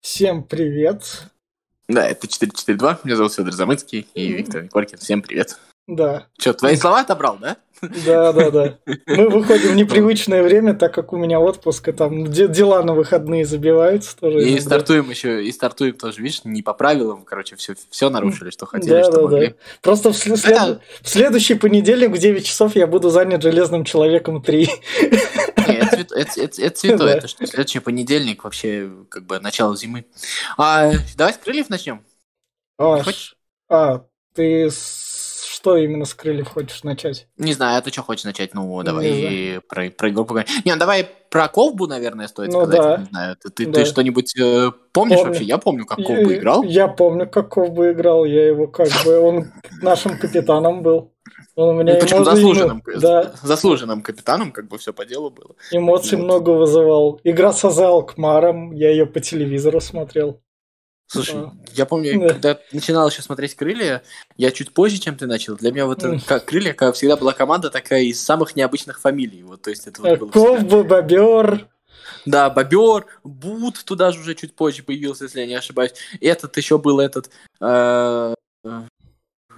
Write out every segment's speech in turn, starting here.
Всем привет. Да, это 442. Меня зовут Федор Замыцкий и Виктор Николькин. Всем привет. Да. Что, твои слова отобрал, да? Да, да, да. Мы выходим в непривычное время, так как у меня отпуск, и там дела на выходные забиваются тоже. И стартуем еще, и стартуем тоже, видишь, не по правилам, короче, все, все нарушили, что хотели, да, что да, могли. Да. Просто в, след... это... в следующий понедельник в 9 часов я буду занят Железным Человеком 3. это, это, это, это святое, это что следующий понедельник вообще как бы начало зимы. А, давай с крыльев начнем. А, а ты что именно с крыльев хочешь начать? Не знаю, а ты что хочешь начать? Ну, давай про, про игру поговорим. Не, ну давай про Ковбу, наверное, стоит ну, сказать. Да. Не знаю, ты, ты, да. ты что-нибудь э, помнишь помню. вообще? Я помню, как Ковбу играл. Я помню, как Ковбу играл. Я его как бы... Он нашим капитаном был. Он у меня ну, причем заслуженным, да. заслуженным капитаном, как бы все по делу было. Эмоций вот. много вызывал. Игра с Азалкмаром, я ее по телевизору смотрел. Слушай, а. я помню, да. когда начинал еще смотреть крылья, я чуть позже, чем ты начал. Для меня вот как крылья, как всегда была команда такая из самых необычных фамилий. Вот, то есть это вот было Ковба, Бобер. Да, Бобер, Бут туда же уже чуть позже появился, если я не ошибаюсь. Этот еще был этот э,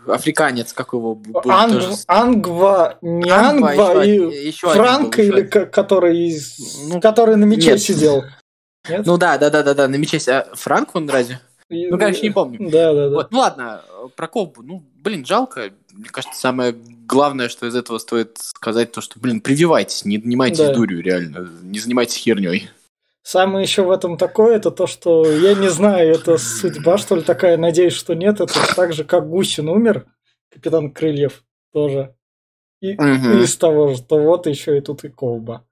африканец, как его был Анг, тоже... Ангва, не Ангва, Ангва и еще Франк, или который, из, ну, который на мече нет. сидел. Нет? Ну да, да, да, да, да, на. А Франк он разве? Ну, конечно, не помню. Да, да, да. Вот, ну ладно, про Ковбу. Ну, блин, жалко. Мне кажется, самое главное, что из этого стоит сказать, то, что, блин, прививайтесь, не занимайтесь да. дурью, реально. Не занимайтесь херней. Самое еще в этом такое, это то, что я не знаю, это судьба, что ли, такая, надеюсь, что нет. Это так же, как Гусин умер, капитан Крыльев тоже. И угу. из того же, то вот еще и тут и Ковба.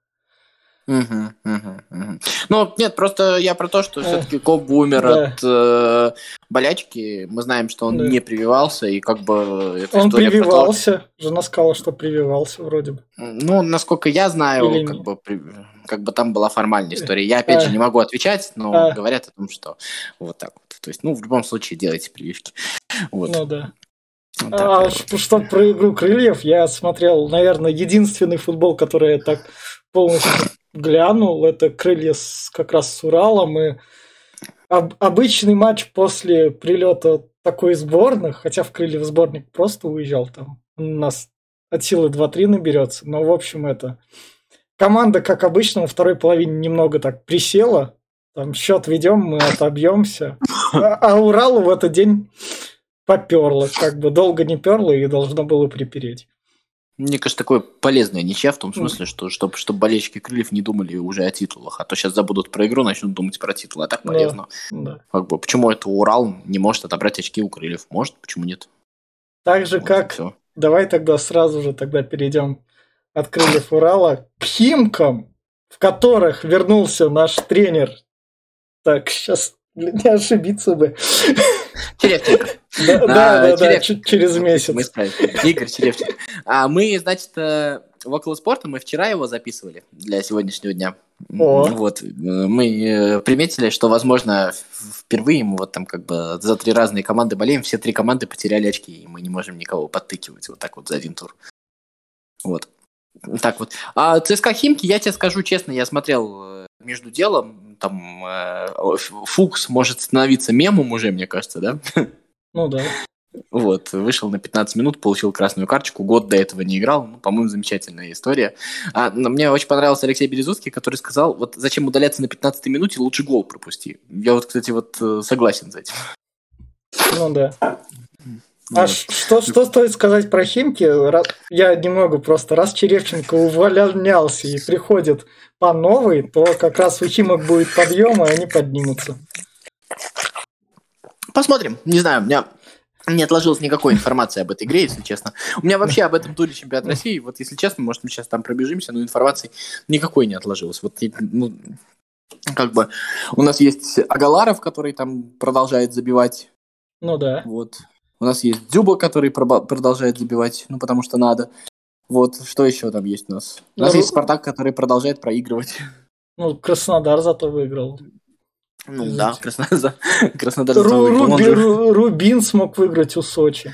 Угу, угу, угу. Ну, нет, просто я про то, что все-таки Коб умер да. от э, болячки. Мы знаем, что он да. не прививался, и как бы эта Он прививался. Жена сказала, что прививался вроде бы. Ну, насколько я знаю, Или как бы, как бы там была формальная история. Я, опять а. же, не могу отвечать, но а. говорят о том, что вот так вот. То есть, ну, в любом случае, делайте прививки. Вот. Ну, да. Вот а, что, что про игру крыльев, я смотрел, наверное, единственный футбол, который я так полностью глянул, это крылья с, как раз с Уралом, и об, обычный матч после прилета такой сборных, хотя в крылья в сборник просто уезжал там, у нас от силы 2-3 наберется, но в общем это... Команда, как обычно, во второй половине немного так присела, там счет ведем, мы отобьемся. А, а Уралу в этот день поперло, как бы долго не перло и должно было припереть. Мне кажется, такое полезное ничья в том смысле, что чтобы, чтобы болельщики крыльев не думали уже о титулах, а то сейчас забудут про игру, начнут думать про титулы, а так полезно. Да, да. Как бы, почему это Урал не может отобрать очки у крыльев? Может, почему нет? Так же, вот как... Все. Давай тогда сразу же тогда перейдем от крыльев Урала к Химкам, в которых вернулся наш тренер. Так, сейчас не ошибиться бы. Черевченко. Да, а, да, да, через месяц. Мы справились. Игорь Черевченко. А мы, значит, э, в около спорта мы вчера его записывали для сегодняшнего дня. О. Вот. Мы э, приметили, что, возможно, впервые мы вот там как бы за три разные команды болеем, все три команды потеряли очки, и мы не можем никого подтыкивать вот так вот за один тур. Вот. Так вот. А ЦСКА Химки, я тебе скажу честно, я смотрел э, между делом, там э, Фукс может становиться мемом уже, мне кажется, да? Ну да. Вот, вышел на 15 минут, получил красную карточку, год до этого не играл, ну, по-моему, замечательная история. А, но мне очень понравился Алексей Березутский, который сказал, вот зачем удаляться на 15 минуте, лучше гол пропусти. Я вот, кстати, вот э, согласен с этим. Ну да. А что, что стоит сказать про Химки? Я немного просто, раз Черевченко увольнялся и приходит по новой, то как раз у Химок будет подъем, и они поднимутся. Посмотрим. Не знаю, у меня не отложилось никакой информации об этой игре, если честно. У меня вообще об этом туре чемпионат России, вот если честно, может, мы сейчас там пробежимся, но информации никакой не отложилось. Вот, ну, как бы у нас есть Агаларов, который там продолжает забивать. Ну да. Вот. У нас есть Дзюба, который продолжает забивать, ну, потому что надо. Вот, что еще там есть у нас? У нас ну, есть Спартак, который продолжает проигрывать. Ну, Краснодар зато выиграл. Ну Извините. да, Краснодар, Краснодар зато выиграл. Рубин, Рубин смог выиграть у Сочи.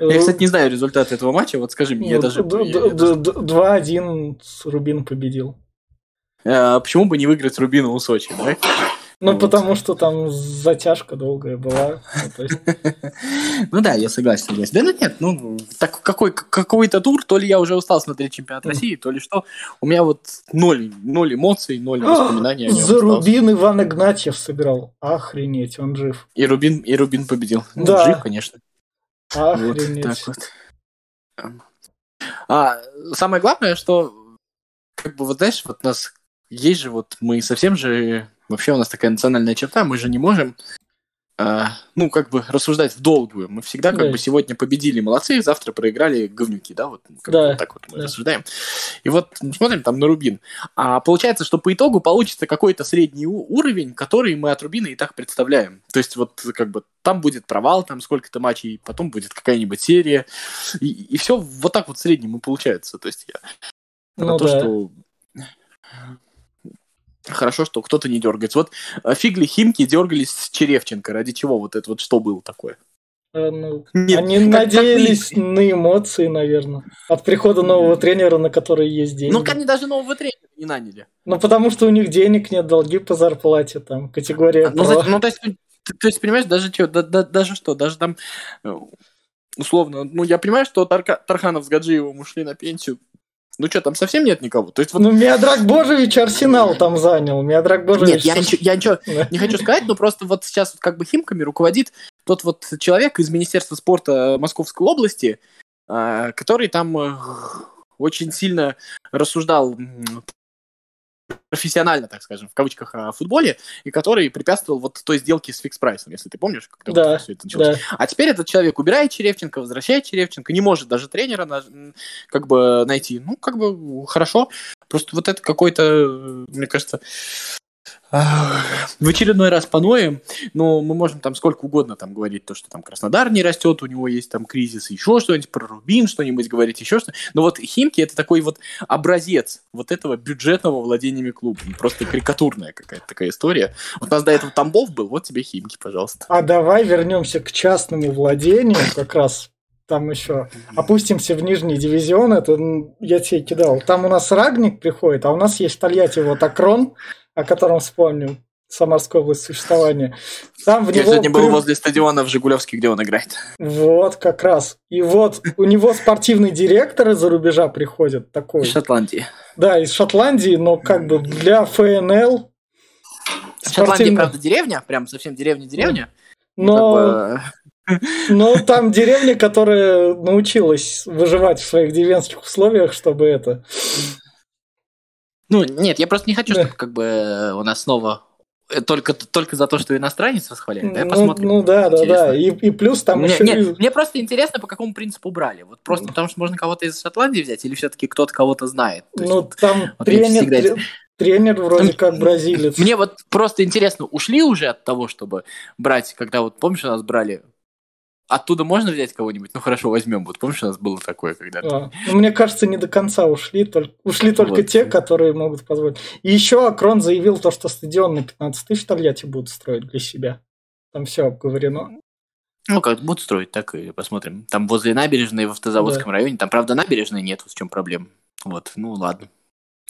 Я, кстати, не знаю результат этого матча, вот скажи мне, я даже... 2-1 Рубин победил. А почему бы не выиграть Рубину у Сочи, да? Ну, вот. потому что там затяжка долгая была. Ну да, я согласен, согласен. Да нет, ну, так какой, какой-то тур, то ли я уже устал смотреть чемпионат России, то ли что. У меня вот ноль, ноль эмоций, ноль воспоминаний За Рубин Иван Игнатьев сыграл. Охренеть, он жив. И Рубин, и Рубин победил. Ну, да. Жив, конечно. Охренеть. Вот так вот. А, самое главное, что как бы, вот знаешь, вот нас есть же вот мы совсем же Вообще у нас такая национальная черта, мы же не можем Uh, ну, как бы рассуждать в долгую. Мы всегда как да. бы сегодня победили, молодцы, завтра проиграли говнюки, да, вот, как да. вот так вот мы да. рассуждаем. И вот смотрим там на Рубин. А получается, что по итогу получится какой-то средний уровень, который мы от Рубина и так представляем. То есть вот как бы там будет провал, там сколько-то матчей, потом будет какая-нибудь серия. И, и все вот так вот в среднем и получается. То есть я ну, про да. то, что Хорошо, что кто-то не дергается. Вот э, Фигли Химки дергались с Черевченко. Ради чего вот это вот что было такое? А, ну, Нет, они как, надеялись как... на эмоции, наверное. От прихода нового тренера, на который есть деньги. Ну, они даже нового тренера не наняли. Ну, потому что у них денег нет, долги по зарплате, там, категория. А, ну, про... ну, то есть, то есть, понимаешь, даже что, да, да, даже что, даже там, э, условно, ну, я понимаю, что Тарка, Тарханов с Гаджиевым ушли на пенсию, ну что, там совсем нет никого? То есть, вот... Ну, Миодрак Божевич Арсенал там занял. Миодрак Божевич... Нет, я ничего, я ничего не хочу сказать, но просто вот сейчас вот как бы Химками руководит тот вот человек из Министерства спорта Московской области, а, который там э, очень сильно рассуждал профессионально, так скажем, в кавычках, о футболе, и который препятствовал вот той сделке с фикс прайсом, если ты помнишь, когда да, вот все это началось. Да. А теперь этот человек убирает Черевченко, возвращает Черевченко, не может даже тренера как бы найти. Ну, как бы хорошо. Просто вот это какой-то, мне кажется, в очередной раз поноем, но мы можем там сколько угодно там говорить, то, что там Краснодар не растет, у него есть там кризис, еще что-нибудь, про Рубин что-нибудь говорить, еще что Но вот Химки это такой вот образец вот этого бюджетного владениями клубом. Просто карикатурная какая-то такая история. Вот у нас до этого Тамбов был, вот тебе Химки, пожалуйста. А давай вернемся к частному владению, как раз там еще опустимся в нижний дивизион, это я тебе кидал. Там у нас Рагник приходит, а у нас есть в Тольятти вот Акрон, о котором вспомнил, Самарской области существования. Там в Я него... сегодня был возле стадиона в Жигулевске, где он играет. Вот, как раз. И вот у него спортивный директор из-за рубежа приходит такой. Из Шотландии. Да, из Шотландии, но как бы для ФНЛ... Шотландия, правда, деревня, прям совсем деревня-деревня. Но... Но там деревня, которая научилась выживать в своих деревенских условиях, чтобы это ну, нет, я просто не хочу, да. чтобы как бы у нас снова э, только, только за то, что иностранец восхваляет. Да, ну, посмотрим. Ну да, да, да. И, и плюс там мне, еще... Нет, мне просто интересно, по какому принципу брали. Вот просто потому, что можно кого-то из Шотландии взять, или все-таки кто-то кого-то знает. То ну, есть, там вот тренер, всегда... тренер вроде как бразилец. Мне вот просто интересно, ушли уже от того, чтобы брать, когда вот, помнишь, у нас брали Оттуда можно взять кого-нибудь? Ну хорошо, возьмем. Вот помнишь, у нас было такое когда-то? А, ну, мне кажется, не до конца ушли. Только, ушли только вот. те, которые могут позволить. И еще Акрон заявил то, что стадион на 15 тысяч Тольятти будут строить для себя. Там все обговорено. Ну, как будут строить, так и посмотрим. Там возле набережной в Автозаводском да. районе, там, правда, набережной нет, в чем проблема. Вот, ну ладно.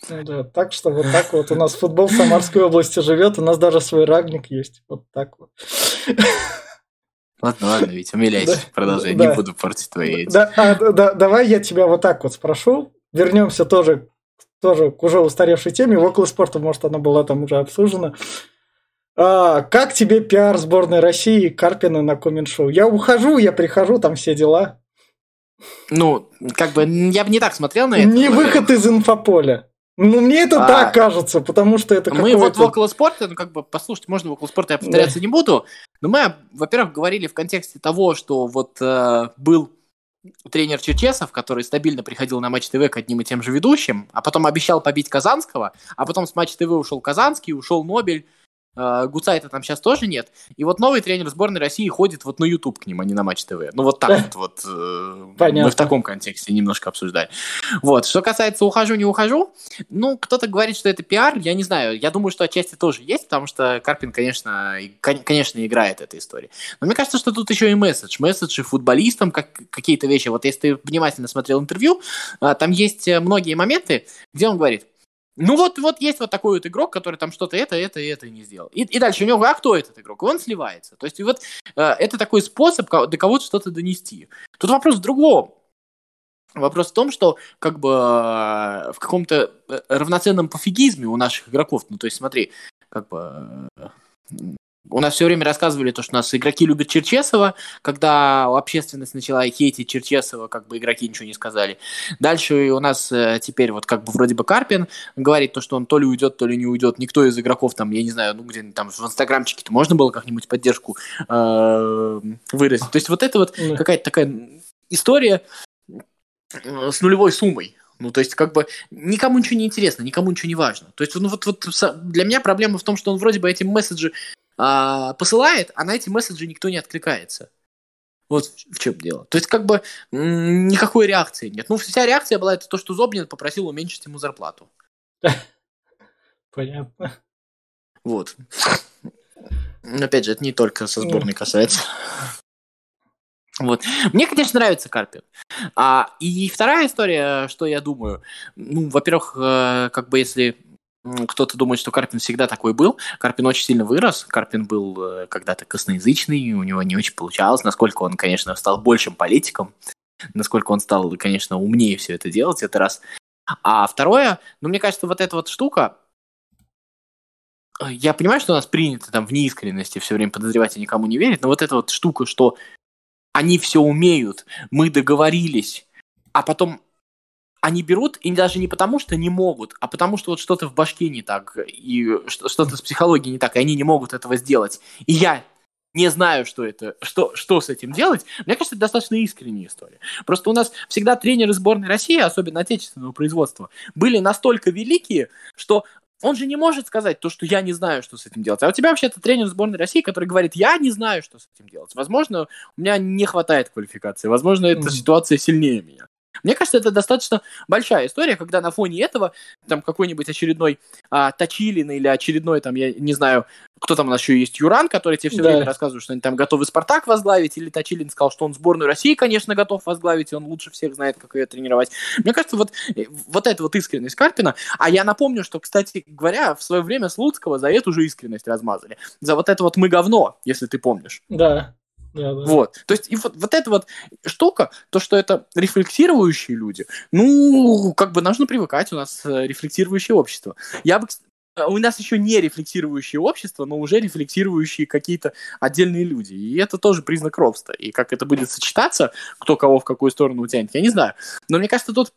Ну да, так что вот так вот у нас футбол в Самарской области живет, у нас даже свой рагник есть. Вот так вот. Ладно, ладно, ведь умиляйся, да, продолжай, да, не буду портить твои эти. Да, а, да, давай я тебя вот так вот спрошу. Вернемся тоже, тоже к уже устаревшей теме. В около спорта, может, она была там уже обсуждена. А, как тебе пиар сборной России Карпина на коммент-шоу? Я ухожу, я прихожу, там все дела. Ну, как бы я бы не так смотрел на это. Не выход из инфополя. Ну, мне это а, так кажется, потому что это Мы вот в около спорта, ну, как бы, послушайте, можно в около спорта, я повторяться да. не буду, но мы, во-первых, говорили в контексте того, что вот э, был тренер Черчесов, который стабильно приходил на Матч ТВ к одним и тем же ведущим, а потом обещал побить Казанского, а потом с Матч ТВ ушел Казанский, ушел Нобель, Гуцайта там сейчас тоже нет. И вот новый тренер сборной России ходит вот на YouTube к ним, а не на Матч ТВ. Ну вот так вот, вот э, мы в таком контексте немножко обсуждаем. Вот, что касается ухожу, не ухожу, ну, кто-то говорит, что это пиар, я не знаю, я думаю, что отчасти тоже есть, потому что Карпин, конечно, конечно, играет этой истории. Но мне кажется, что тут еще и месседж. Месседж и футболистам, как, какие-то вещи. Вот если ты внимательно смотрел интервью, а, там есть э, многие моменты, где он говорит, ну вот, вот есть вот такой вот игрок, который там что-то это, это и это не сделал. И, и дальше у него, а кто этот игрок? И он сливается. То есть вот э, это такой способ до кого-то что-то донести. Тут вопрос в другом. Вопрос в том, что как бы э, в каком-то э, равноценном пофигизме у наших игроков, ну то есть смотри, как бы у нас все время рассказывали то, что у нас игроки любят Черчесова, когда общественность начала хейтить Черчесова, как бы игроки ничего не сказали. Дальше у нас э, теперь вот как бы вроде бы Карпин говорит то, что он то ли уйдет, то ли не уйдет. Никто из игроков там, я не знаю, ну где там в инстаграмчике-то можно было как-нибудь поддержку э, выразить. То есть вот это вот какая-то такая история э, с нулевой суммой. Ну, то есть, как бы, никому ничего не интересно, никому ничего не важно. То есть, ну, вот, вот для меня проблема в том, что он вроде бы эти месседжи а, посылает, а на эти месседжи никто не откликается. Вот в чем дело. То есть, как бы, никакой реакции нет. Ну, вся реакция была это то, что Зобнин попросил уменьшить ему зарплату. Понятно. Вот. Опять же, это не только со сборной касается. Вот. Мне, конечно, нравится Карпин. А, и вторая история, что я думаю, ну, во-первых, э, как бы если кто-то думает, что Карпин всегда такой был. Карпин очень сильно вырос. Карпин был э, когда-то косноязычный, у него не очень получалось. Насколько он, конечно, стал большим политиком, насколько он стал, конечно, умнее все это делать, это раз. А второе, ну, мне кажется, вот эта вот штука, э, я понимаю, что у нас принято там в неискренности все время подозревать и никому не верить, но вот эта вот штука, что они все умеют, мы договорились, а потом они берут, и даже не потому, что не могут, а потому, что вот что-то в башке не так, и что-то с психологией не так, и они не могут этого сделать. И я не знаю, что это, что, что с этим делать. Мне кажется, это достаточно искренняя история. Просто у нас всегда тренеры сборной России, особенно отечественного производства, были настолько великие, что он же не может сказать то, что я не знаю, что с этим делать. А у тебя вообще-то тренер сборной России, который говорит, я не знаю, что с этим делать. Возможно, у меня не хватает квалификации. Возможно, эта ситуация сильнее меня. Мне кажется, это достаточно большая история, когда на фоне этого там какой-нибудь очередной а, Точилин или очередной, там, я не знаю, кто там у нас еще есть, Юран, который тебе все да. время рассказывает, что они там готовы Спартак возглавить, или Точилин сказал, что он сборную России, конечно, готов возглавить, и он лучше всех знает, как ее тренировать. Мне кажется, вот, э, вот эта вот искренность Карпина, а я напомню, что, кстати говоря, в свое время Слуцкого за эту же искренность размазали. За вот это вот «мы говно», если ты помнишь. Да. Да, да. Вот. То есть, и вот, вот эта вот штука, то, что это рефлексирующие люди, ну, как бы нужно привыкать, у нас э, рефлексирующее общество. Я бы, у нас еще не рефлексирующее общество, но уже рефлексирующие какие-то отдельные люди. И это тоже признак робства. И как это будет сочетаться, кто кого в какую сторону утянет, я не знаю. Но мне кажется, тут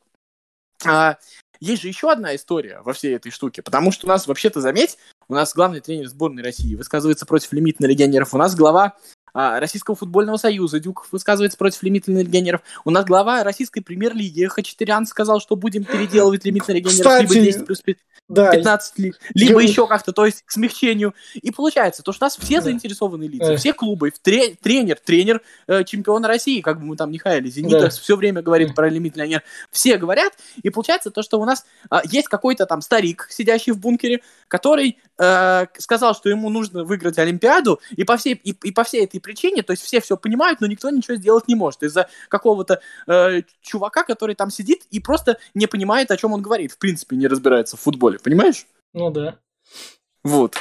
а, есть же еще одна история во всей этой штуке, потому что у нас, вообще-то, заметь, у нас главный тренер сборной России высказывается против лимита на легионеров, у нас глава Российского футбольного союза. Дюков высказывается против лимита на легионеров. У нас глава российской премьер-лиги Хачатурян сказал, что будем переделывать лимит на легионеров Кстати, либо 10 плюс 5, да, 15, ли, либо я... еще как-то, то есть к смягчению. И получается, то, что у нас все да. заинтересованные лица, все клубы, тре- тренер, тренер э, чемпиона России, как бы мы там не хаяли, Зенит да. все время говорит да. про лимит легионеров, все говорят, и получается то, что у нас э, есть какой-то там старик, сидящий в бункере, который э, сказал, что ему нужно выиграть Олимпиаду, и по всей, и, и по всей этой причине, то есть все все понимают, но никто ничего сделать не может из-за какого-то э, чувака, который там сидит и просто не понимает, о чем он говорит, в принципе, не разбирается в футболе, понимаешь? Ну да. Вот.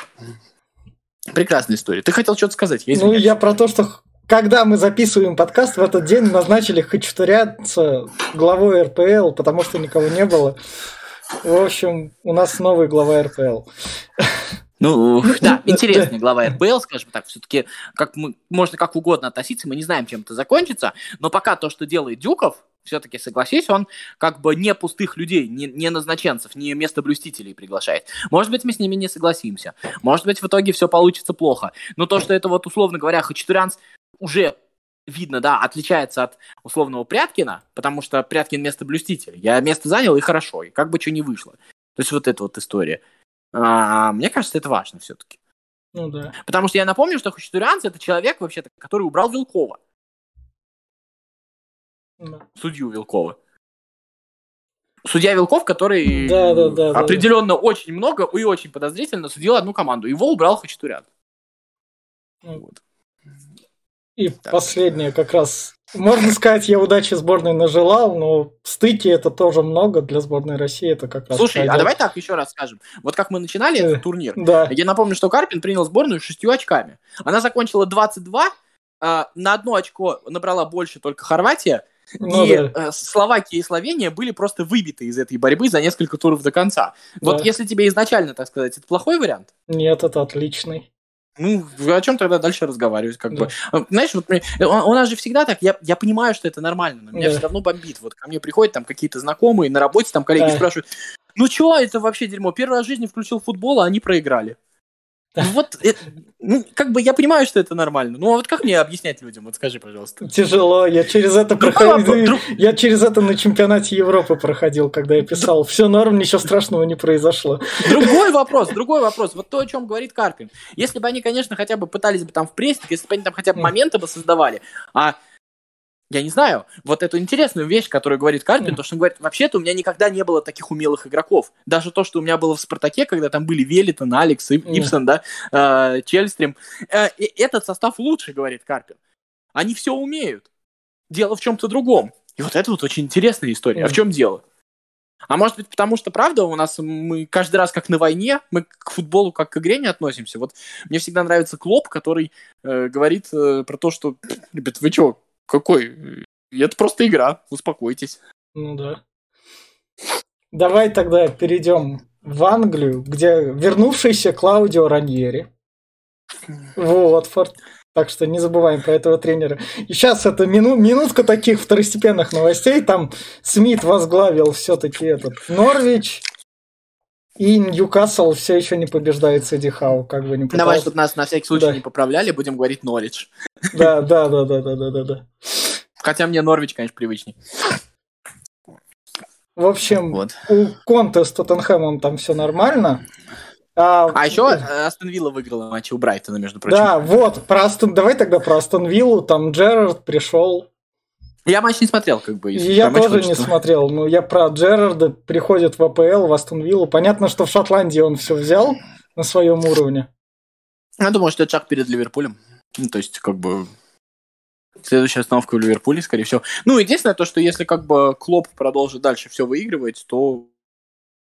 Прекрасная история. Ты хотел что-то сказать? Я ну, я про то, что когда мы записываем подкаст, в этот день назначили Хачатурянца главой РПЛ, потому что никого не было. В общем, у нас новый глава РПЛ. Ну, да, интересный глава РПЛ, скажем так, все-таки как мы, можно как угодно относиться, мы не знаем, чем это закончится, но пока то, что делает Дюков, все-таки согласись, он как бы не пустых людей, не, не назначенцев, не местоблюстителей приглашает. Может быть, мы с ними не согласимся. Может быть, в итоге все получится плохо. Но то, что это вот, условно говоря, Хачатурянц уже видно, да, отличается от условного Пряткина, потому что Пряткин место блюститель. Я место занял, и хорошо, и как бы что не вышло. То есть вот эта вот история. А, мне кажется, это важно все-таки. Ну да. Потому что я напомню, что Хачатурянц это человек, вообще-то, который убрал Вилкова. Да. Судью Вилкова. Судья Вилков, который да, да, да, определенно да, очень много и очень подозрительно судил одну команду. Его убрал Хачатурян. Ну. Вот. И так. последнее как раз. Можно сказать, я удачи сборной нажелал, но стыки это тоже много для сборной России. Это как раз. Слушай, пойдет. а давай так еще раз скажем. Вот как мы начинали этот турнир, да. я напомню, что Карпин принял сборную шестью очками. Она закончила 22, а, на одно очко набрала больше только Хорватия. Ну, и да. Э, Словакия и Словения были просто выбиты из этой борьбы за несколько туров до конца. Да. Вот если тебе изначально, так сказать, это плохой вариант? Нет, это отличный. Ну, о чем тогда дальше разговаривать, как да. бы. А, знаешь, вот у, у нас же всегда так, я, я понимаю, что это нормально, но меня да. все равно бомбит. Вот ко мне приходят там какие-то знакомые на работе, там коллеги да. спрашивают, ну что это вообще дерьмо? Первый раз в жизни включил футбол, а они проиграли. Вот, это, ну, как бы я понимаю, что это нормально. Ну, а вот как мне объяснять людям? Вот скажи, пожалуйста. Тяжело. Я через это проходил. Я через это на чемпионате Европы проходил, когда я писал. Все норм, ничего страшного не произошло. Другой вопрос, другой вопрос. Вот то, о чем говорит Карпин. Если бы они, конечно, хотя бы пытались бы там в прессинг, если бы они там хотя бы моменты бы создавали, а я не знаю, вот эту интересную вещь, которую говорит Карпин, то, что он говорит, вообще-то у меня никогда не было таких умелых игроков. Даже то, что у меня было в «Спартаке», когда там были Велитон, Алекс, Ипсон, да, э, Чельстрим, э, этот состав лучше, говорит Карпин. Они все умеют. Дело в чем-то другом. И вот это вот очень интересная история. А в чем дело? А может быть, потому что, правда, у нас мы каждый раз как на войне, мы к футболу как к игре не относимся. Вот мне всегда нравится Клоп, который э, говорит э, про то, что, ребят, вы что, какой? Это просто игра, успокойтесь. Ну да. Давай тогда перейдем в Англию, где вернувшийся Клаудио Раньери в Уотфорд. Так что не забываем про этого тренера. И сейчас это мину, минутка таких второстепенных новостей. Там Смит возглавил все-таки этот Норвич. И Ньюкасл все еще не побеждает Сэдди Хау, как бы не пытался. Давай, чтобы нас на всякий случай да. не поправляли, будем говорить Норвич. Да, да, да, да, да, да, да, да. Хотя мне Норвич, конечно, привычней. В общем, вот. у Конте с Тоттенхэмом там все нормально. А, а еще Астон Вилла выиграла матч у Брайтона, между прочим. Да, вот, про Астон... давай тогда про Астон Виллу. Там Джерард пришел, я матч не смотрел, как бы. Я тоже не смотрел. Но я про Джерарда приходит в АПЛ, в Астон Виллу. Понятно, что в Шотландии он все взял на своем уровне. Я думаю, что это шаг перед Ливерпулем. Ну, то есть, как бы, Следующая остановка в Ливерпуле, скорее всего. Ну, единственное то, что если как бы Клоп продолжит дальше все выигрывать, то,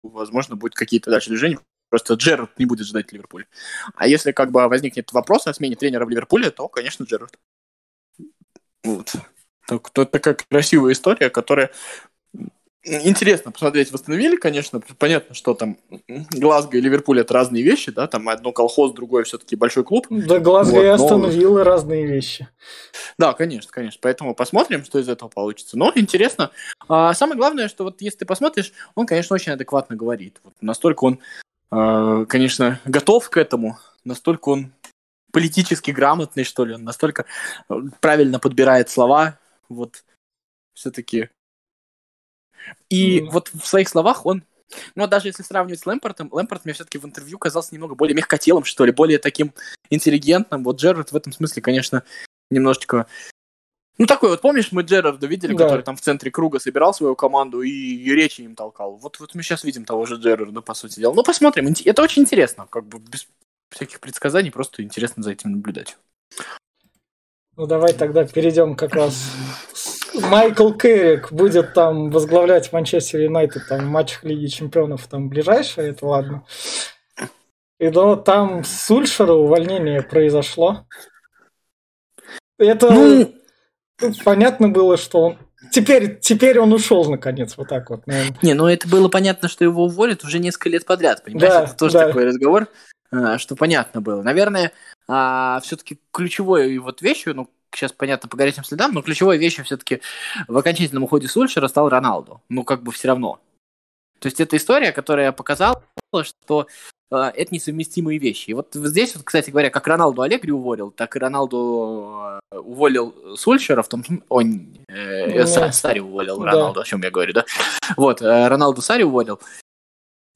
возможно, будет какие-то дальше движения. Просто Джерард не будет ждать Ливерпуль. А если как бы возникнет вопрос о смене тренера в Ливерпуле, то, конечно, Джерард. Вот. Так, то такая красивая история, которая интересно посмотреть, восстановили, конечно, понятно, что там Глазго и Ливерпуль это разные вещи, да, там одно колхоз, другое все-таки большой клуб. Да, Глазго вот, и Астон но... Разные вещи. Да, конечно, конечно, поэтому посмотрим, что из этого получится. Но интересно. А самое главное, что вот если ты посмотришь, он, конечно, очень адекватно говорит. Вот настолько он, э, конечно, готов к этому, настолько он политически грамотный, что ли, он настолько правильно подбирает слова, вот все-таки. И mm. вот в своих словах он ну, даже если сравнивать с Лэмпортом, Лэмпорт мне все-таки в интервью казался немного более мягкотелым, что ли, более таким интеллигентным. Вот Джерард в этом смысле, конечно, немножечко... Ну, такой вот, помнишь, мы Джерарда видели, да. который там в центре круга собирал свою команду и, и речи им толкал. Вот, вот мы сейчас видим того же Джерарда, по сути дела. Ну, посмотрим. Это очень интересно, как бы без всяких предсказаний, просто интересно за этим наблюдать. Ну давай тогда перейдем как раз. Майкл Керрик будет там возглавлять Манчестер Юнайтед там в матчах Лиги Чемпионов там ближайшее, это ладно. И ну, там с Ульшера увольнение произошло. Это ну... понятно было, что он Теперь, теперь он ушел наконец, вот так вот. Наверное. Не, ну это было понятно, что его уволят уже несколько лет подряд, понимаешь? Да, это тоже да. такой разговор, а, что понятно было. Наверное, а, все-таки ключевой вот вещью, ну, сейчас понятно по горячим следам, но ключевой вещью все-таки в окончательном уходе Сульшера стал Роналду. Ну, как бы все равно. То есть это история, которая показала, что э, это несовместимые вещи. И вот здесь, вот, кстати говоря, как Роналду Аллегри уволил, так и Роналду э, уволил Сульшера, в том он э, ну, Сари уволил да. Роналду, о чем я говорю, да? Вот, э, Роналду Сари уволил.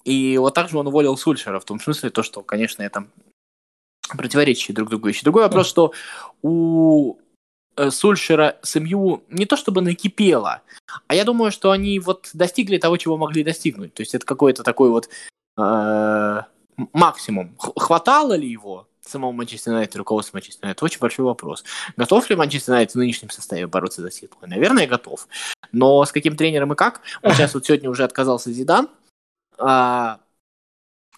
И вот так же он уволил Сульшера, в том смысле, то, что, конечно, это противоречащие друг другу вещи. Другой вопрос, что у э, Сульшера с МЮ не то чтобы накипело, а я думаю, что они вот достигли того, чего могли достигнуть. То есть это какой-то такой вот э, максимум. Хватало ли его самому Манчестер Юнайтед, руководству Манчестер Юнайтед? Очень большой вопрос. Готов ли Манчестер Юнайтед в нынешнем составе бороться за титул? Наверное, готов. Но с каким тренером и как? Вот сейчас вот сегодня уже отказался Зидан. А,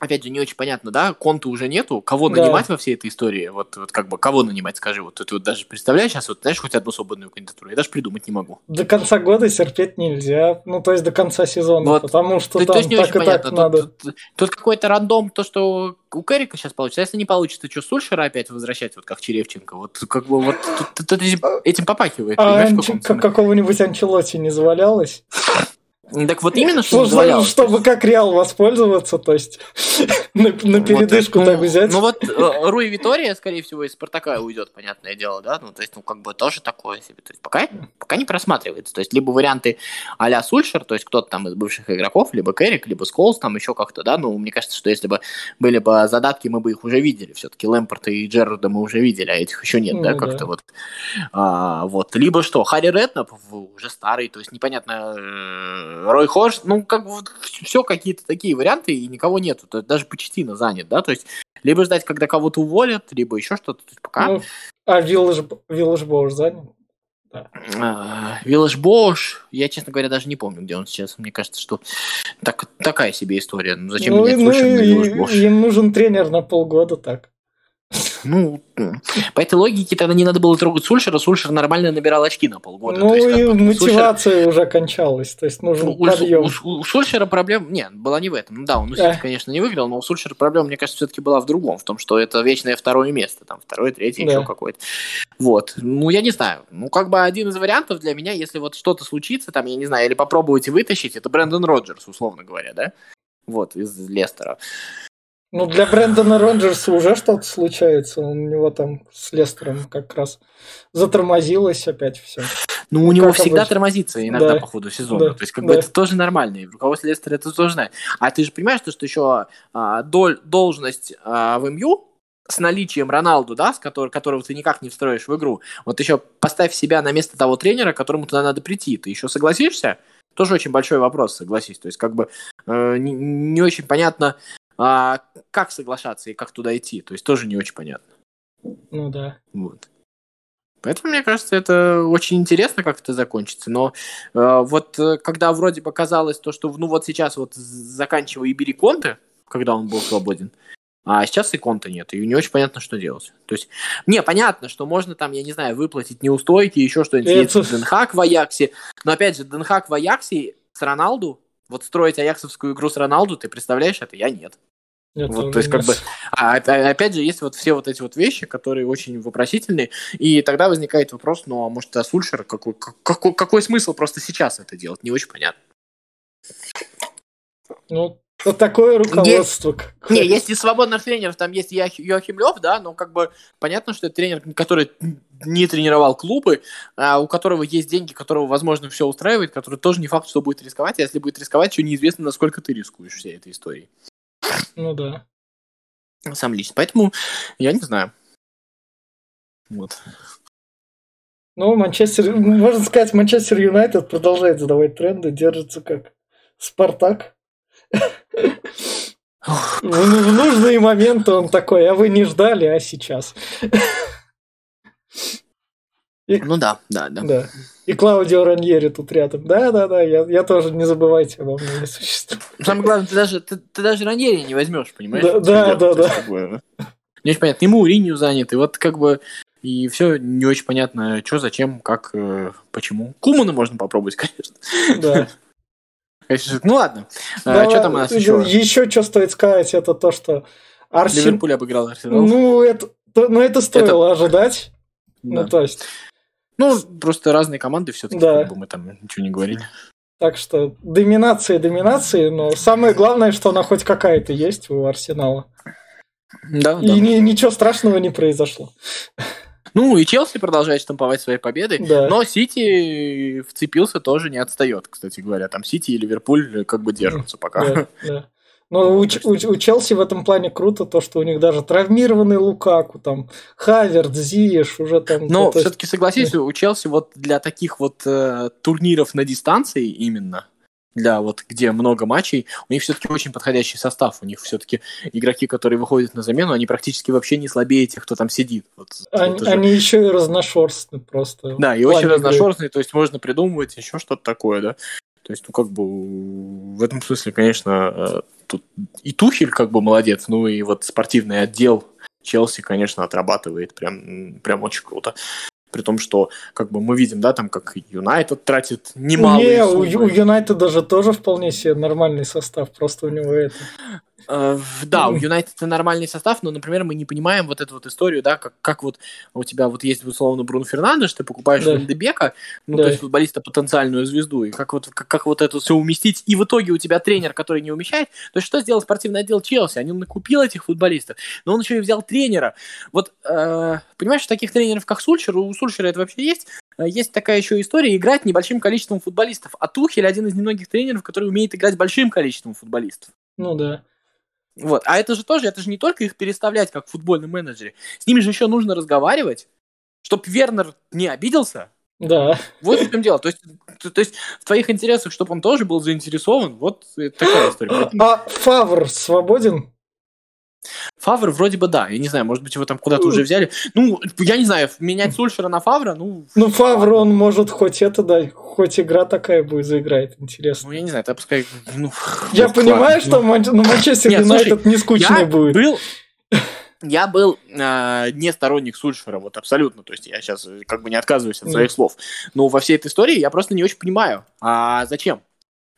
опять же, не очень понятно, да, конта уже нету, кого да. нанимать во всей этой истории, вот, вот как бы, кого нанимать, скажи, вот ты вот даже представляешь сейчас, вот знаешь, хоть одну свободную кандидатуру, я даже придумать не могу. До конца года терпеть нельзя, ну, то есть до конца сезона, вот, потому что то, там то так и понятно. так тут, надо. Тут, тут какой-то рандом, то, что у Керрика сейчас получится, а если не получится, что, Сульшера опять возвращать, вот как Черевченко, вот как бы вот тут, тут этим, этим попахивает, а Анч... какого-нибудь Анчелоти не завалялось? Так вот именно, что ну, Чтобы как Реал воспользоваться, то есть на, на передышку вот, так ну, взять. Ну вот э, Руи Витория, скорее всего, из Спартака уйдет, понятное дело, да, ну то есть, ну как бы тоже такое себе. То есть пока, пока не просматривается. То есть либо варианты а-ля Сульшер, то есть кто-то там из бывших игроков, либо Керрик, либо Сколс, там еще как-то, да, ну мне кажется, что если бы были бы задатки, мы бы их уже видели. Все-таки Лэмпорта и Джерарда мы уже видели, а этих еще нет, ну, да, как-то вот. А, вот. Либо что, Харри Реднап уже старый, то есть непонятно э, Рой Хош, ну, как бы все какие-то такие варианты, и никого нету. То есть даже Почетина занят, да, то есть либо ждать, когда кого-то уволят, либо еще что-то. То есть пока... Ну, а Виллаж Бош занят? Да. Виллаж Бош, я, честно говоря, даже не помню, где он сейчас. Мне кажется, что так, такая себе история. Ну, зачем ну, менять ну, Им нужен тренер на полгода так. Ну, по этой логике тогда не надо было трогать Сульшера. Сульшер нормально набирал очки на полгода. Ну, есть, и мотивация Сульшер... уже кончалась. То есть нужен у, подъем. У, у, у Сульшера проблем... Нет, была не в этом. Ну да, он у Сити, конечно, не выиграл, но у Сульшера проблема, мне кажется, все-таки была в другом. В том, что это вечное второе место. Там второе, третье, да. еще какое-то. Вот. Ну, я не знаю. Ну, как бы один из вариантов для меня, если вот что-то случится, там, я не знаю, или попробуете вытащить, это Брэндон Роджерс, условно говоря, да? Вот, из Лестера. Ну, для Брэндона Роджерса уже что-то случается. У него там с Лестером как раз затормозилось опять все. Ну, у него всегда обычно. тормозится иногда да. по ходу сезона. Да. То есть, как да. бы это тоже нормально. И руководство Лестера это тоже знает. А ты же понимаешь, что, что еще а, доль, должность а, в МЮ с наличием Роналду, да, с который, которого ты никак не встроишь в игру. Вот еще поставь себя на место того тренера, которому туда надо прийти. Ты еще согласишься? Тоже очень большой вопрос, согласись. То есть, как бы э, не, не очень понятно, а как соглашаться и как туда идти? То есть тоже не очень понятно. Ну да. Вот. Поэтому, мне кажется, это очень интересно, как это закончится. Но э, вот э, когда вроде показалось то, что ну вот сейчас вот заканчивая и бери Конте, когда он был свободен, а сейчас и Конта нет, и не очень понятно, что делать. То есть, не, понятно, что можно там, я не знаю, выплатить неустойки, еще что-нибудь, это... Денхак в Аяксе, но опять же, Денхак в Аяксе с Роналду, вот строить аяксовскую игру с Роналду, ты представляешь это? Я нет. Это вот, то есть, как бы, а, опять же, есть вот все вот эти вот вещи, которые очень вопросительные, и тогда возникает вопрос, ну, а может, а Сульшер, какой, какой, какой смысл просто сейчас это делать, не очень понятно. Ну, вот такое руководство. Есть, не, есть и свободных тренеров, там есть Йохим Лев, да, но как бы понятно, что это тренер, который не тренировал клубы, а у которого есть деньги, которого, возможно, все устраивает, который тоже не факт, что будет рисковать, а если будет рисковать, еще неизвестно, насколько ты рискуешь всей этой историей. Ну да. Сам лично. Поэтому я не знаю. Вот. Ну, Манчестер, можно сказать, Манчестер Юнайтед продолжает задавать тренды, держится как Спартак. В, в нужные моменты он такой, а вы не ждали, а сейчас. Ну да, да, да. да. И Клаудио Раньери тут рядом. Да, да, да, я, я тоже не забывайте обо мне не существует. Самое главное, ты даже, ты, ты даже Раньери не возьмешь, понимаешь? Да, да, да. да. Такое, Не очень понятно. Ему Уринью занят, и вот как бы и все не очень понятно, что, зачем, как, э, почему. Кумана можно попробовать, конечно. Да. Ну ладно. Да, а, что там у нас еще? Еще что стоит сказать, это то, что Арсен... Ливерпуль обыграл Арсенал. Ну, это, ну, это стоило это... ожидать. Да. Ну, то есть... Ну, просто разные команды все-таки, да. как бы мы там ничего не говорили. Так что доминация доминации, но самое главное, что она хоть какая-то есть у Арсенала. Да, и да. Ни, ничего страшного не произошло. Ну, и Челси продолжает штамповать свои победы, да. но Сити вцепился тоже не отстает, кстати говоря. Там Сити и Ливерпуль как бы держатся пока. Да, да. Но у, у, у Челси в этом плане круто то, что у них даже травмированный Лукаку, там, Хаверт, Зиеш уже там... Но все-таки согласись, у Челси вот для таких вот э, турниров на дистанции именно, для вот где много матчей, у них все-таки очень подходящий состав. У них все-таки игроки, которые выходят на замену, они практически вообще не слабее тех, кто там сидит. Вот, они, же... они еще и разношерстные просто. Да, и очень разношерстные, то есть можно придумывать еще что-то такое, да. То есть, ну, как бы, в этом смысле, конечно, э, тут и Тухель как бы молодец, ну и вот спортивный отдел Челси, конечно, отрабатывает прям, прям очень круто. При том, что как бы мы видим, да, там как Юнайтед тратит немало. Не, у Юнайтед даже тоже вполне себе нормальный состав, просто у него это. Э, да, у Юнайтед нормальный состав, но, например, мы не понимаем вот эту вот историю, да, как, как вот у тебя вот есть, условно, Брун Фернандеш, ты покупаешь да. Ну, да. то есть футболиста потенциальную звезду, и как вот, как, как вот это все уместить, и в итоге у тебя тренер, который не умещает, то есть что сделал спортивный отдел Челси? Они накупил этих футболистов, но он еще и взял тренера. Вот, э, понимаешь, таких тренеров, как Сульшер, у Сульшера это вообще есть, э, есть такая еще история играть небольшим количеством футболистов. А Тухель один из немногих тренеров, который умеет играть большим количеством футболистов. Ну да. Вот. А это же тоже, это же не только их переставлять, как в футбольном менеджере. С ними же еще нужно разговаривать, чтобы Вернер не обиделся. Да. Вот в чем дело. То есть, то, то есть в твоих интересах, чтобы он тоже был заинтересован. Вот такая история. А Фавр свободен? Фавр вроде бы да. Я не знаю, может быть, его там куда-то уже взяли. Ну, я не знаю, менять Сульшера на Фавра, ну... Ну, Фавр, он может хоть это, да, хоть игра такая будет заиграть, интересно. Ну, я не знаю, это пускай... Ну, я вот понимаю, что ну... ну, Манчестер Юнайтед не скучный будет. был... Я был э, не сторонник Сульшера, вот абсолютно. То есть я сейчас как бы не отказываюсь от своих mm. слов. Но во всей этой истории я просто не очень понимаю, а зачем?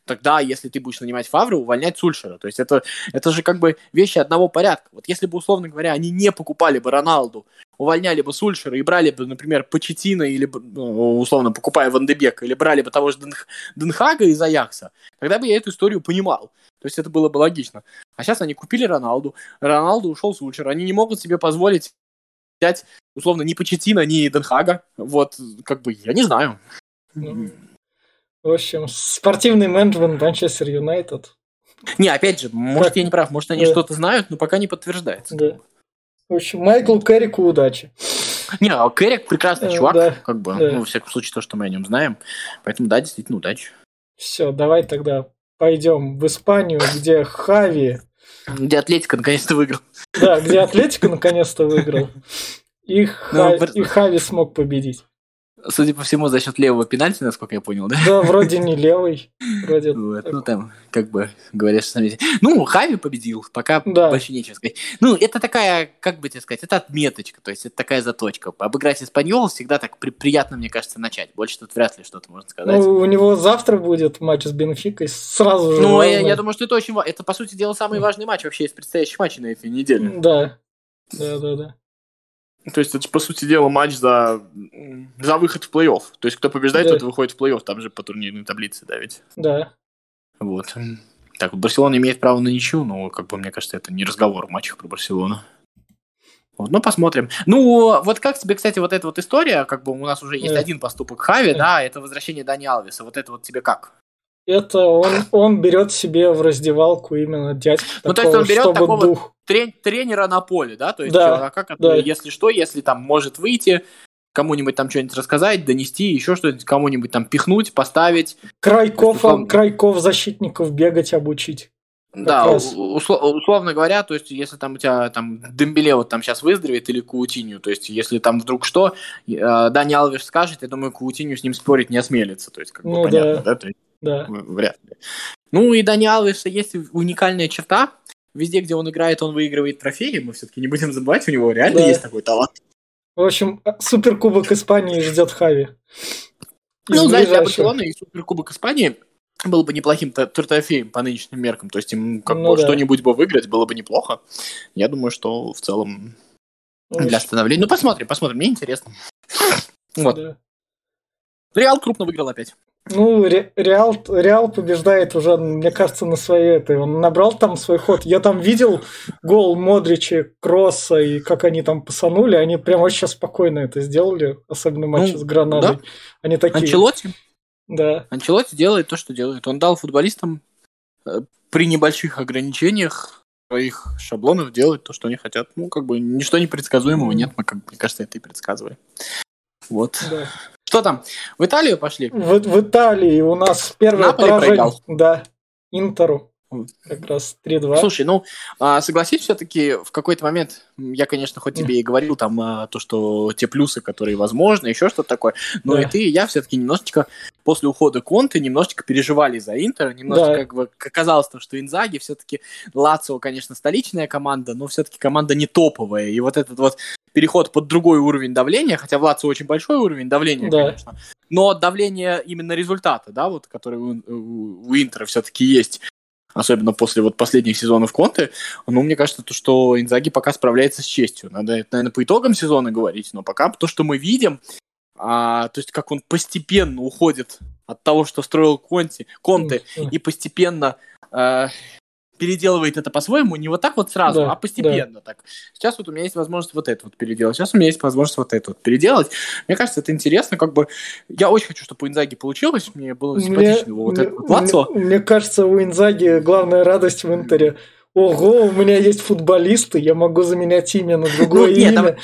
Тогда, если ты будешь нанимать Фавру, увольнять Сульшера. То есть это, это же как бы вещи одного порядка. Вот если бы, условно говоря, они не покупали бы Роналду, увольняли бы Сульшера и брали бы, например, Почетина или, ну, условно, покупая Вандебека, или брали бы того же Ден, Денхага из Аякса, тогда бы я эту историю понимал. То есть это было бы логично. А сейчас они купили Роналду, Роналду ушел Сульшер, они не могут себе позволить взять, условно, ни Почетина, ни Денхага. Вот, как бы, я не знаю. Ну, в общем, спортивный менеджмент Манчестер Юнайтед. Не, опять же, может, как... я не прав, может, они да. что-то знают, но пока не подтверждается. Да. В общем, Майкл Керрику удачи. Не, а Керрик прекрасный э, чувак, да, как бы, да. ну, во всяком случае, то, что мы о нем знаем. Поэтому, да, действительно, удачи. Все, давай тогда пойдем в Испанию, где Хави... Где Атлетика наконец-то выиграл. Да, где Атлетика наконец-то выиграл. И, ну, Ха... и Хави смог победить. Судя по всему, за счет левого пенальти, насколько я понял, да? Да, вроде не левый. Вроде вот, ну, там, как бы, говорят, что... Ну, Хави победил, пока да. больше нечего сказать. Ну, это такая, как бы тебе сказать, это отметочка, то есть это такая заточка. Обыграть Испаньол всегда так при приятно, мне кажется, начать. Больше тут вряд ли что-то можно сказать. Ну, у него завтра будет матч с Бенфикой, сразу же. Ну, я, я думаю, что это очень важно. Это, по сути дела, самый важный матч вообще из предстоящих матчей на этой неделе. Да, да, да, да. То есть это, по сути дела, матч за, за выход в плей-офф. То есть кто побеждает, да. тот выходит в плей-офф. Там же по турнирной таблице, да, ведь? Да. Вот. Так, вот Барселона имеет право на ничью, но, как бы, мне кажется, это не разговор в матчах про Барселону. Вот, ну, посмотрим. Ну, вот как тебе, кстати, вот эта вот история, как бы у нас уже есть да. один поступок Хави, да. да, это возвращение Дани Алвеса. Вот это вот тебе как? Это он, он берет себе в раздевалку именно дядьку. Ну, такого, то есть он берет такого дух. Трен, тренера на поле, да? То есть, да, а как это, да. если что, если там может выйти, кому-нибудь там что-нибудь рассказать, донести, еще что-нибудь, кому-нибудь там пихнуть, поставить. Крайков, условно... крайков защитников бегать обучить. Да, услов, условно говоря, то есть, если там у тебя там Дембеле вот там сейчас выздоровеет или Каутинью, то есть, если там вдруг что, э, Дани Алвеш скажет, я думаю, Каутинью с ним спорить не осмелится, то есть, как бы ну, понятно, да, да? То есть, да. Вряд ли. Ну и Дани Алвеса есть уникальная черта. Везде, где он играет, он выигрывает трофеи. Мы все-таки не будем забывать, у него реально да. есть такой талант. В общем, суперкубок Испании ждет Хави. Ну, знаете, для Барселоны и суперкубок Испании был бы неплохим трофеем по нынешним меркам. То есть им как ну, бы да. что-нибудь бы выиграть было бы неплохо. Я думаю, что в целом ну, для становления. Ну, посмотрим, посмотрим. Мне интересно. Вот. Да. Реал крупно выиграл опять. Ну, Ре- Реал, Реал побеждает уже, мне кажется, на своей этой. Он набрал там свой ход. Я там видел гол Модрича, Кросса и как они там пасанули. Они прям вообще спокойно это сделали, особенно матч ну, с Гранадой. Да? Они такие... Анчелотти? Да. Анчелотти делает то, что делает. Он дал футболистам э, при небольших ограничениях своих шаблонов делать то, что они хотят. Ну, как бы ничто непредсказуемого нет, мы, как, мне кажется, это и предсказываем. Вот. Да. Что там? В Италию пошли? В, в Италии у нас первое Наполе поражение. Проиграл. Да, Интеру. Как раз 3-2. Слушай, ну, а, согласись, все-таки в какой-то момент, я, конечно, хоть тебе и говорил там а, то, что те плюсы, которые возможны, еще что-то такое, но да. и ты, и я все-таки немножечко после ухода Конты немножечко переживали за Интер, немножечко да. как бы казалось, то, что Инзаги все-таки, Лацио, конечно, столичная команда, но все-таки команда не топовая, и вот этот вот переход под другой уровень давления, хотя в Лацио очень большой уровень давления, да. конечно, но давление именно результата, да, вот, который у, у Интера все-таки есть, особенно после вот последних сезонов Конты, ну, мне кажется, то, что Инзаги пока справляется с честью. Надо, это, наверное, по итогам сезона говорить, но пока то, что мы видим, а, то есть как он постепенно уходит от того, что строил Конти, Конте, и постепенно а, переделывает это по-своему, не вот так вот сразу, да, а постепенно да. так. Сейчас вот у меня есть возможность вот это вот переделать, сейчас у меня есть возможность вот это вот переделать. Мне кажется, это интересно, как бы, я очень хочу, чтобы у Инзаги получилось, мне было симпатично его вот это вот мне, мне кажется, у Инзаги главная радость в Интере Ого, у меня есть футболисты, я могу заменять имя на другое ну, нет, имя. Давай,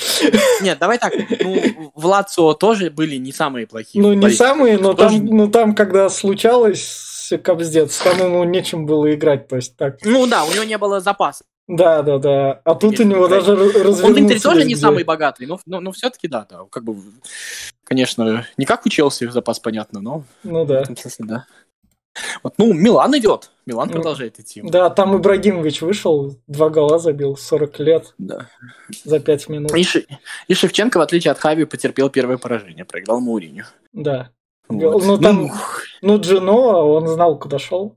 нет, давай так. Ну, в Лацио тоже были не самые плохие. Ну, не самые, но тоже... там, ну, там, когда случалось кобздец, там ему нечем было играть, то есть так. Ну да, у него не было запаса. Да, да, да. А тут у него даже развернулся. Он в Интере тоже не самый богатый, но, но, но все-таки да, да. Как бы, конечно, не как у Челси запас, понятно, но... Ну да. Смысле, да. Вот, ну, Милан идет. Милан ну, продолжает идти. Да, там Ибрагимович вышел, два гола забил, 40 лет. Да. За 5 минут. И, Ши, и Шевченко, в отличие от Хави, потерпел первое поражение, проиграл Мауриню. Да. Вот. Ну, там, ну, ну, Джино, он знал, куда шел.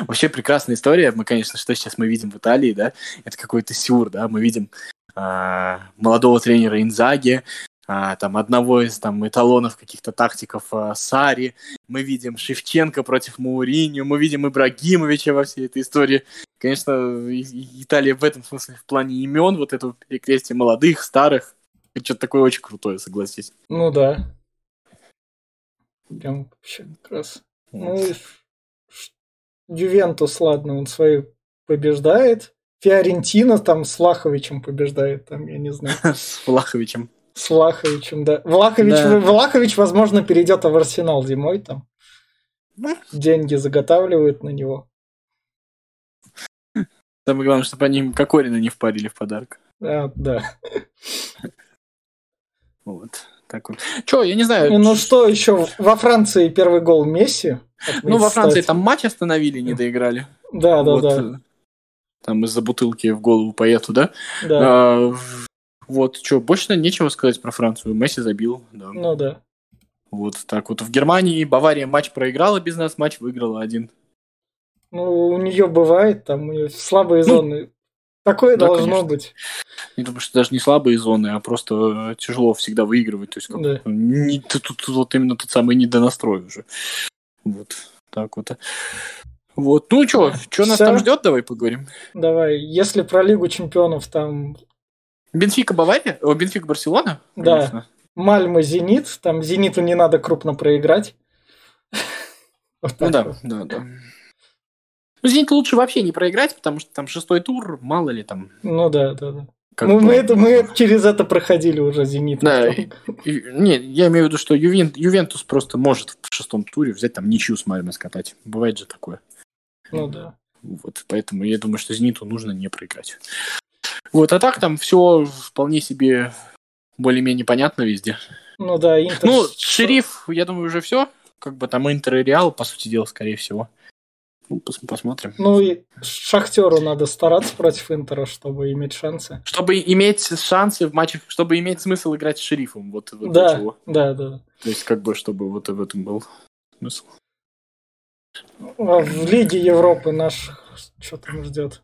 Вообще прекрасная история. Мы, конечно, что сейчас мы видим в Италии, да, это какой-то сюр, да, мы видим э, молодого тренера Инзаги, э, там одного из там эталонов каких-то тактиков э, Сари, мы видим Шевченко против Мауриньо, мы видим Ибрагимовича во всей этой истории. Конечно, Италия в этом смысле в плане имен, вот этого перекрестия молодых, старых, что-то такое очень крутое, согласись. Ну да. Прям вообще как раз. Ну, Ювентус, ладно, он свои побеждает. Фиорентина там с Влаховичем побеждает, там, я не знаю. С Влаховичем. С Влаховичем, да. Влахович, да. Влахович, возможно, перейдет в Арсенал зимой там. Ну. Деньги заготавливают на него. Самое главное, чтобы они Кокорина не впарили в подарок. А, да. Вот. Так вот. Че, я не знаю. Ну что еще? Во Франции первый гол Месси. Ну, во Франции там матч остановили, не доиграли. Да, да, вот, да. Там из-за бутылки в голову поэту, да? Да. А, вот, что, больше нечего сказать про Францию. Месси забил, да. Ну да. Вот так вот. В Германии Бавария матч проиграла без нас, матч выиграла один. Ну, у нее бывает, там слабые ну, зоны. Такое да, должно конечно. быть. Я думаю, что даже не слабые зоны, а просто тяжело всегда выигрывать. То есть как да. не, тут, тут вот именно тот самый недонастрой уже. Вот так вот. Вот, ну что, что нас там ждет, давай поговорим. Давай, если про Лигу Чемпионов там... Бенфика Бавария? О, Бенфика Барселона? Да. Мальма Зенит, там Зениту не надо крупно проиграть. ну да, да, да. Ну, Зенит лучше вообще не проиграть, потому что там шестой тур, мало ли там. Ну да, да, да. Как ну, мы, это, мы через это проходили уже Зенит. Да, и, и, нет, я имею в виду, что Ювен, Ювентус просто может в шестом туре взять там ничью с Мальмой скатать. Бывает же такое. Ну да. Вот, поэтому я думаю, что Зениту нужно не проиграть. Вот, а так там все вполне себе более-менее понятно везде. Ну да, Интер... Ну, Шериф, я думаю, уже все. Как бы там Интер и Реал, по сути дела, скорее всего. Ну, пос посмотрим. Ну и Шахтеру надо стараться против Интера, чтобы иметь шансы. Чтобы иметь шансы в матчах, чтобы иметь смысл играть с шерифом. Вот, вот да, чего. да, да. То есть, как бы, чтобы вот в этом был смысл. А в Лиге Европы наш что там ждет?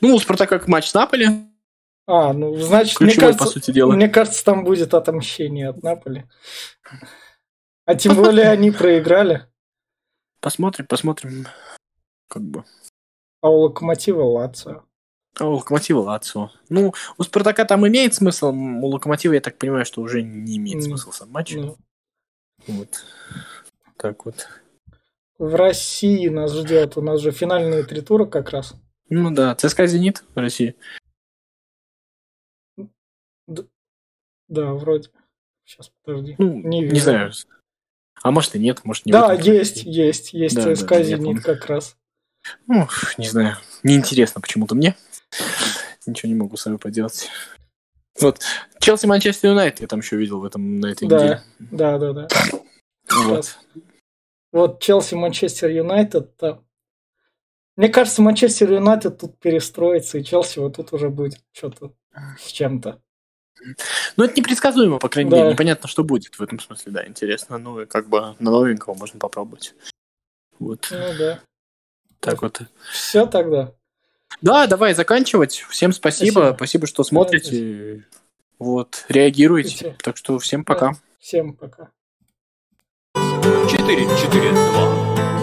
Ну, у Спартака матч с Наполи. А, ну, значит, Ключевой, мне кажется, по сути дела. мне кажется, там будет отомщение от Наполи. А тем более они проиграли. Посмотрим, посмотрим как бы. А у Локомотива Лацио? А у Локомотива Лацио. Ну, у Спартака там имеет смысл, у Локомотива, я так понимаю, что уже не имеет смысла сам матч. Mm. Вот. Так вот. в России нас ждет? У нас же финальные три тура как раз. Ну да, ЦСКА «Зенит» в России. Да, вроде. Сейчас, подожди. Ну, не, не знаю. А может и нет, может не Да, есть, есть, есть да, ЦСКА да, «Зенит» как раз. Ну, не знаю. Неинтересно почему-то мне. Ничего не могу с собой поделать. Вот. Челси Манчестер Юнайтед я там еще видел в этом на этой да, неделе. Да, да, да. Вот. Вот Челси Манчестер Юнайтед. Мне кажется, Манчестер Юнайтед тут перестроится, и Челси вот тут уже будет что-то с чем-то. Ну, это непредсказуемо, по крайней да. мере. Непонятно, что будет в этом смысле, да, интересно. Ну, и как бы на новенького можно попробовать. Вот. Ну, да. Так вот. Все тогда. Да, давай заканчивать. Всем спасибо. Спасибо, спасибо что смотрите. Вот, реагируйте. Так что всем пока. Всем пока. 4-4-2.